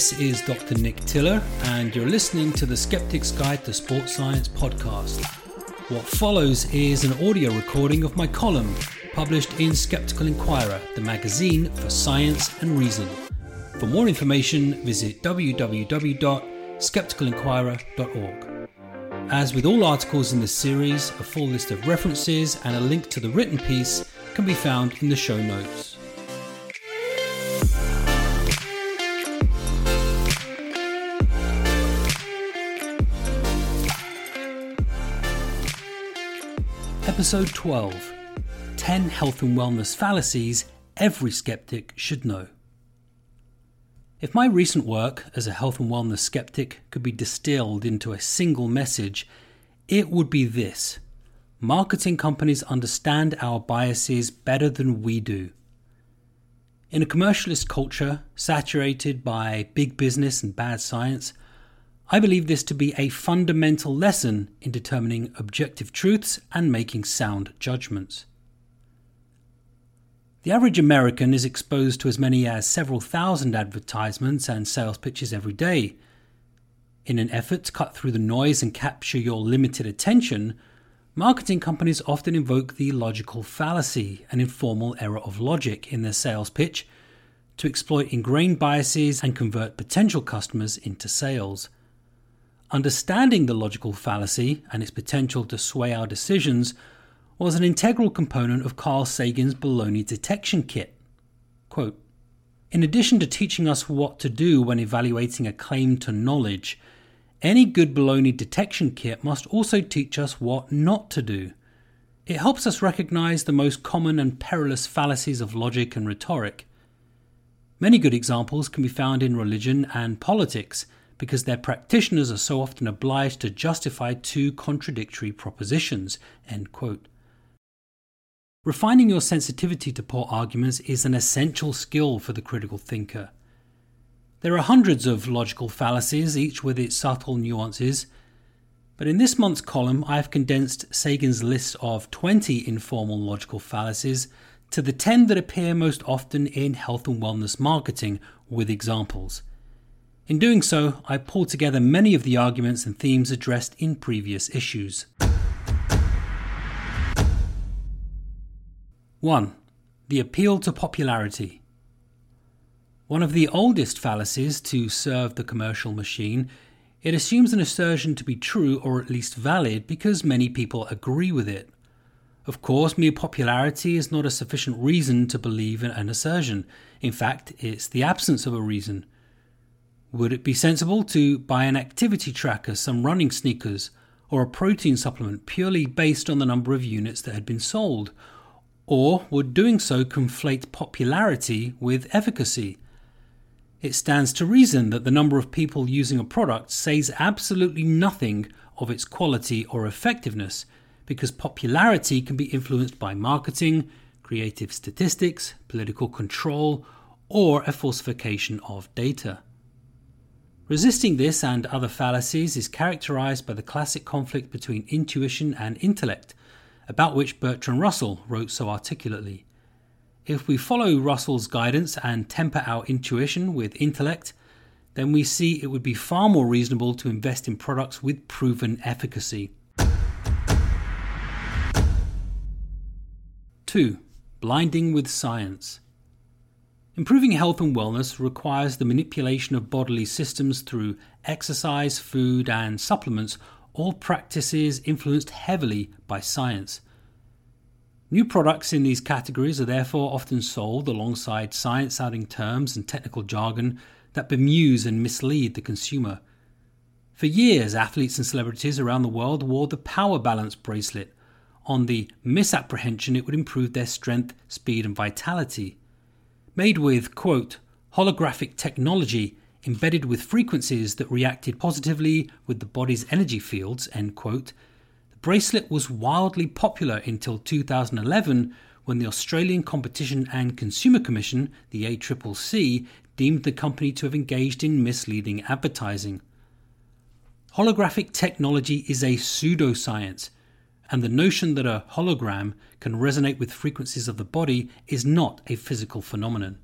This is Dr. Nick Tiller, and you're listening to the Skeptic's Guide to Sports Science podcast. What follows is an audio recording of my column published in Skeptical Inquirer, the magazine for science and reason. For more information, visit www.skepticalinquirer.org. As with all articles in this series, a full list of references and a link to the written piece can be found in the show notes. Episode 12 10 Health and Wellness Fallacies Every Skeptic Should Know. If my recent work as a health and wellness skeptic could be distilled into a single message, it would be this marketing companies understand our biases better than we do. In a commercialist culture saturated by big business and bad science, I believe this to be a fundamental lesson in determining objective truths and making sound judgments. The average American is exposed to as many as several thousand advertisements and sales pitches every day. In an effort to cut through the noise and capture your limited attention, marketing companies often invoke the logical fallacy, an informal error of logic, in their sales pitch to exploit ingrained biases and convert potential customers into sales. Understanding the logical fallacy and its potential to sway our decisions was an integral component of Carl Sagan's baloney detection kit. Quote, in addition to teaching us what to do when evaluating a claim to knowledge, any good baloney detection kit must also teach us what not to do. It helps us recognize the most common and perilous fallacies of logic and rhetoric. Many good examples can be found in religion and politics because their practitioners are so often obliged to justify two contradictory propositions. Refining your sensitivity to poor arguments is an essential skill for the critical thinker. There are hundreds of logical fallacies, each with its subtle nuances. But in this month's column, I have condensed Sagan's list of 20 informal logical fallacies to the 10 that appear most often in health and wellness marketing with examples. In doing so, I pulled together many of the arguments and themes addressed in previous issues. 1. The appeal to popularity. One of the oldest fallacies to serve the commercial machine, it assumes an assertion to be true or at least valid because many people agree with it. Of course, mere popularity is not a sufficient reason to believe in an assertion. In fact, it's the absence of a reason. Would it be sensible to buy an activity tracker, some running sneakers, or a protein supplement purely based on the number of units that had been sold? Or would doing so conflate popularity with efficacy? It stands to reason that the number of people using a product says absolutely nothing of its quality or effectiveness, because popularity can be influenced by marketing, creative statistics, political control, or a falsification of data. Resisting this and other fallacies is characterized by the classic conflict between intuition and intellect, about which Bertrand Russell wrote so articulately. If we follow Russell's guidance and temper our intuition with intellect, then we see it would be far more reasonable to invest in products with proven efficacy. 2. Blinding with science. Improving health and wellness requires the manipulation of bodily systems through exercise, food, and supplements, all practices influenced heavily by science. New products in these categories are therefore often sold alongside science sounding terms and technical jargon that bemuse and mislead the consumer. For years, athletes and celebrities around the world wore the power balance bracelet on the misapprehension it would improve their strength, speed, and vitality made with, quote, holographic technology embedded with frequencies that reacted positively with the body's energy fields, end quote, the bracelet was wildly popular until 2011 when the Australian Competition and Consumer Commission, the ACCC, deemed the company to have engaged in misleading advertising. Holographic technology is a pseudoscience and the notion that a hologram can resonate with frequencies of the body is not a physical phenomenon.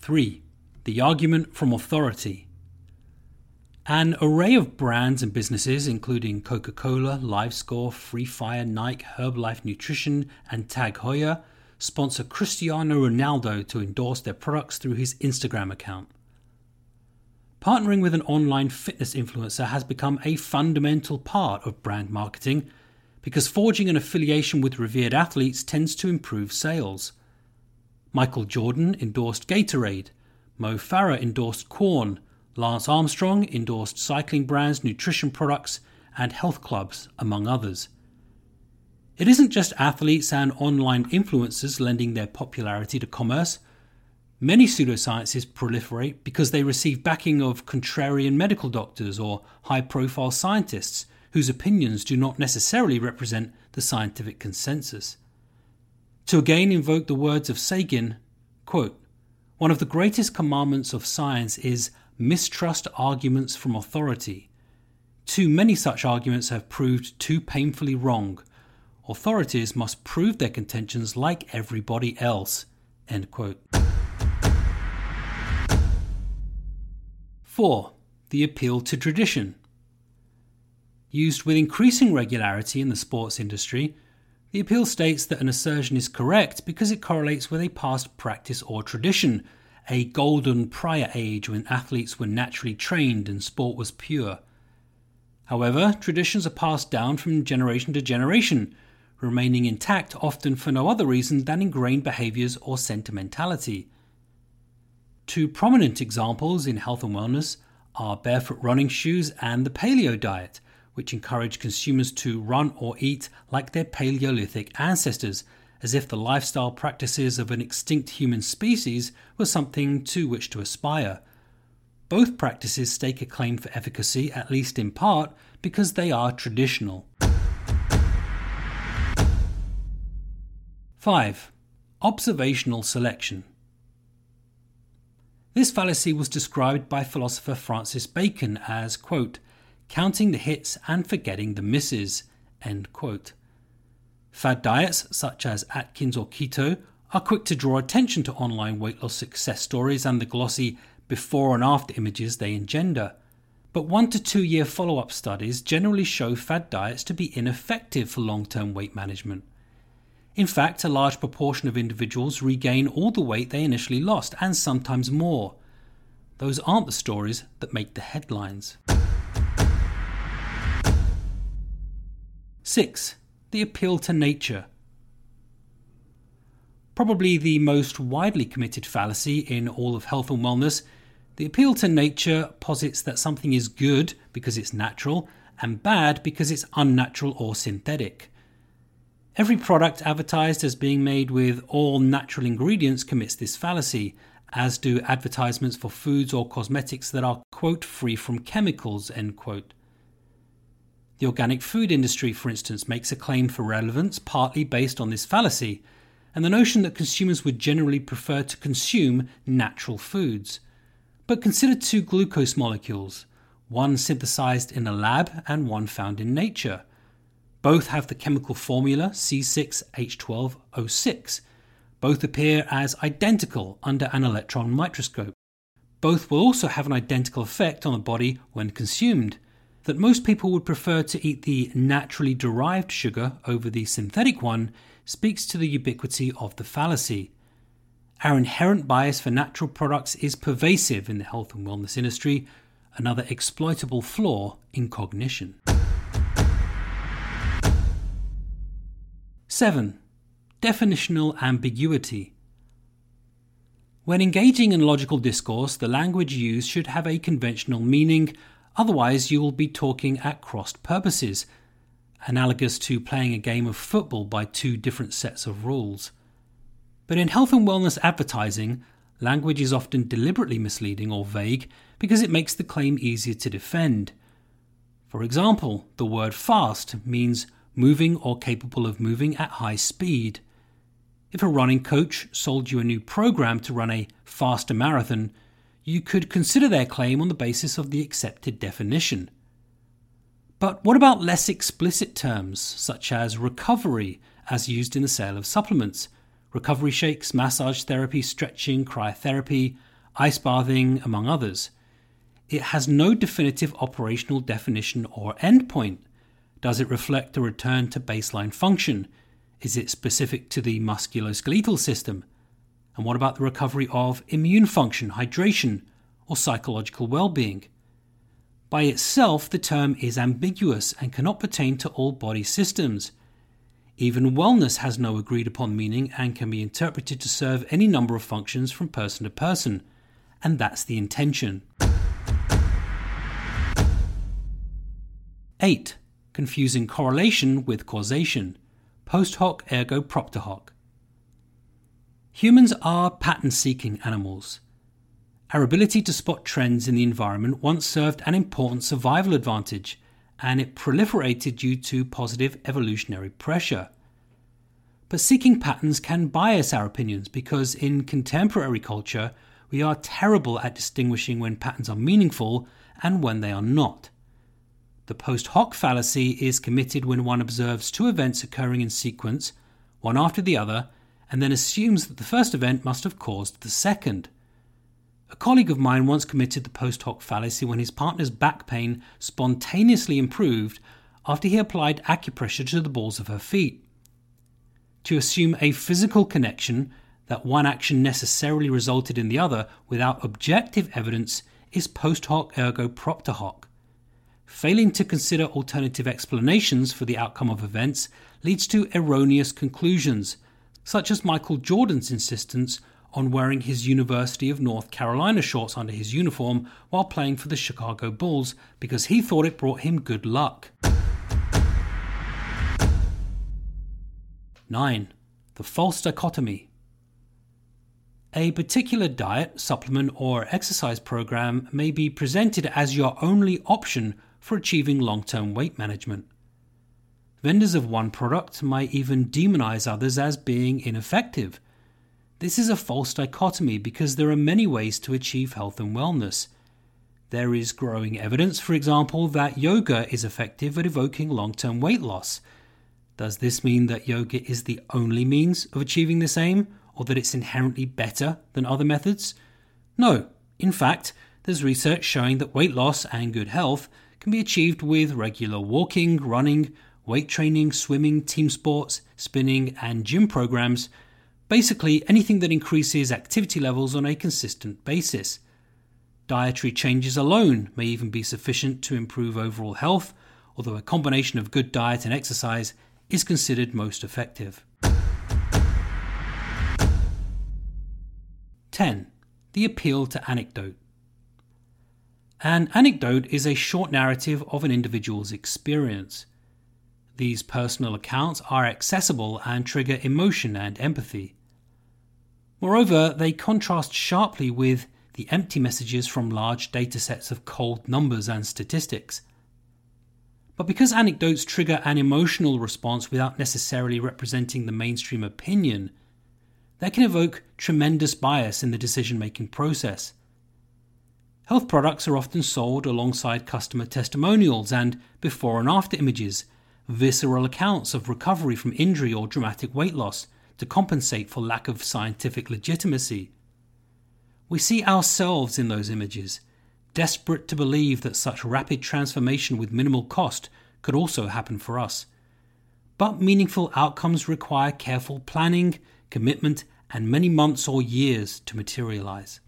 3. The argument from authority. An array of brands and businesses, including Coca Cola, LiveScore, Free Fire, Nike, Herbalife Nutrition, and Tag Heuer, sponsor Cristiano Ronaldo to endorse their products through his Instagram account. Partnering with an online fitness influencer has become a fundamental part of brand marketing because forging an affiliation with revered athletes tends to improve sales. Michael Jordan endorsed Gatorade, Mo Farah endorsed Quorn, Lance Armstrong endorsed cycling brands, nutrition products, and health clubs, among others. It isn't just athletes and online influencers lending their popularity to commerce. Many pseudosciences proliferate because they receive backing of contrarian medical doctors or high profile scientists whose opinions do not necessarily represent the scientific consensus. To again invoke the words of Sagan, quote, one of the greatest commandments of science is mistrust arguments from authority. Too many such arguments have proved too painfully wrong. Authorities must prove their contentions like everybody else. 4. The appeal to tradition. Used with increasing regularity in the sports industry, the appeal states that an assertion is correct because it correlates with a past practice or tradition a golden prior age when athletes were naturally trained and sport was pure. However, traditions are passed down from generation to generation, remaining intact often for no other reason than ingrained behaviors or sentimentality. Two prominent examples in health and wellness are barefoot running shoes and the paleo diet, which encourage consumers to run or eat like their Paleolithic ancestors as if the lifestyle practices of an extinct human species were something to which to aspire. Both practices stake a claim for efficacy, at least in part, because they are traditional. 5. Observational selection. This fallacy was described by philosopher Francis Bacon as, quote, counting the hits and forgetting the misses, end quote. Fad diets, such as Atkins or keto, are quick to draw attention to online weight loss success stories and the glossy before and after images they engender. But one to two year follow up studies generally show fad diets to be ineffective for long term weight management. In fact, a large proportion of individuals regain all the weight they initially lost, and sometimes more. Those aren't the stories that make the headlines. 6 the appeal to nature. Probably the most widely committed fallacy in all of health and wellness, the appeal to nature posits that something is good because it's natural and bad because it's unnatural or synthetic. Every product advertised as being made with all natural ingredients commits this fallacy, as do advertisements for foods or cosmetics that are, quote, free from chemicals, end quote. The organic food industry, for instance, makes a claim for relevance partly based on this fallacy and the notion that consumers would generally prefer to consume natural foods. But consider two glucose molecules, one synthesized in a lab and one found in nature. Both have the chemical formula C6H12O6. Both appear as identical under an electron microscope. Both will also have an identical effect on the body when consumed that most people would prefer to eat the naturally derived sugar over the synthetic one speaks to the ubiquity of the fallacy. Our inherent bias for natural products is pervasive in the health and wellness industry, another exploitable flaw in cognition. 7. Definitional ambiguity. When engaging in logical discourse, the language used should have a conventional meaning Otherwise, you will be talking at crossed purposes, analogous to playing a game of football by two different sets of rules. But in health and wellness advertising, language is often deliberately misleading or vague because it makes the claim easier to defend. For example, the word fast means moving or capable of moving at high speed. If a running coach sold you a new program to run a faster marathon, you could consider their claim on the basis of the accepted definition. But what about less explicit terms, such as recovery, as used in the sale of supplements? Recovery shakes, massage therapy, stretching, cryotherapy, ice bathing, among others. It has no definitive operational definition or endpoint. Does it reflect a return to baseline function? Is it specific to the musculoskeletal system? And what about the recovery of immune function, hydration, or psychological well being? By itself, the term is ambiguous and cannot pertain to all body systems. Even wellness has no agreed upon meaning and can be interpreted to serve any number of functions from person to person, and that's the intention. 8. Confusing correlation with causation. Post hoc ergo propter hoc. Humans are pattern seeking animals. Our ability to spot trends in the environment once served an important survival advantage, and it proliferated due to positive evolutionary pressure. But seeking patterns can bias our opinions because in contemporary culture, we are terrible at distinguishing when patterns are meaningful and when they are not. The post hoc fallacy is committed when one observes two events occurring in sequence, one after the other, and then assumes that the first event must have caused the second. A colleague of mine once committed the post hoc fallacy when his partner's back pain spontaneously improved after he applied acupressure to the balls of her feet. To assume a physical connection, that one action necessarily resulted in the other without objective evidence, is post hoc ergo propter hoc. Failing to consider alternative explanations for the outcome of events leads to erroneous conclusions, such as Michael Jordan's insistence on wearing his University of North Carolina shorts under his uniform while playing for the Chicago Bulls because he thought it brought him good luck. 9. The false dichotomy. A particular diet, supplement, or exercise program may be presented as your only option for achieving long term weight management. Vendors of one product might even demonize others as being ineffective. This is a false dichotomy because there are many ways to achieve health and wellness. There is growing evidence, for example, that yoga is effective at evoking long term weight loss. Does this mean that yoga is the only means of achieving this aim, or that it's inherently better than other methods? No. In fact, there's research showing that weight loss and good health can be achieved with regular walking, running, weight training, swimming, team sports, spinning, and gym programs. Basically, anything that increases activity levels on a consistent basis. Dietary changes alone may even be sufficient to improve overall health, although a combination of good diet and exercise is considered most effective. 10. The appeal to anecdote. An anecdote is a short narrative of an individual's experience. These personal accounts are accessible and trigger emotion and empathy. Moreover, they contrast sharply with the empty messages from large datasets of cold numbers and statistics. But because anecdotes trigger an emotional response without necessarily representing the mainstream opinion, they can evoke tremendous bias in the decision making process. Health products are often sold alongside customer testimonials and before and after images, visceral accounts of recovery from injury or dramatic weight loss to compensate for lack of scientific legitimacy. We see ourselves in those images, desperate to believe that such rapid transformation with minimal cost could also happen for us. But meaningful outcomes require careful planning, commitment, and many months or years to materialize.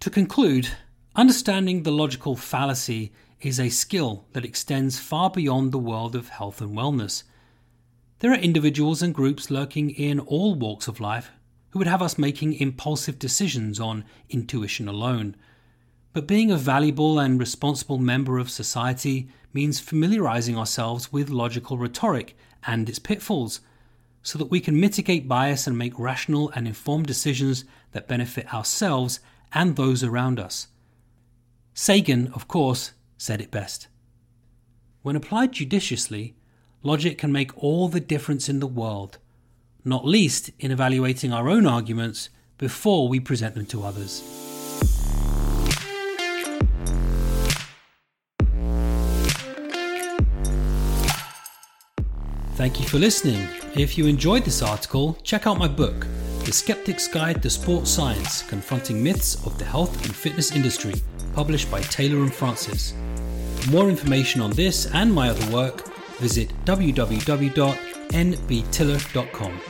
To conclude, understanding the logical fallacy is a skill that extends far beyond the world of health and wellness. There are individuals and groups lurking in all walks of life who would have us making impulsive decisions on intuition alone. But being a valuable and responsible member of society means familiarizing ourselves with logical rhetoric and its pitfalls so that we can mitigate bias and make rational and informed decisions that benefit ourselves and those around us. Sagan, of course, said it best. When applied judiciously, logic can make all the difference in the world, not least in evaluating our own arguments before we present them to others. Thank you for listening. If you enjoyed this article, check out my book The Skeptic's Guide to Sports Science Confronting Myths of the Health and Fitness Industry, published by Taylor and Francis. For more information on this and my other work, visit www.nbtiller.com.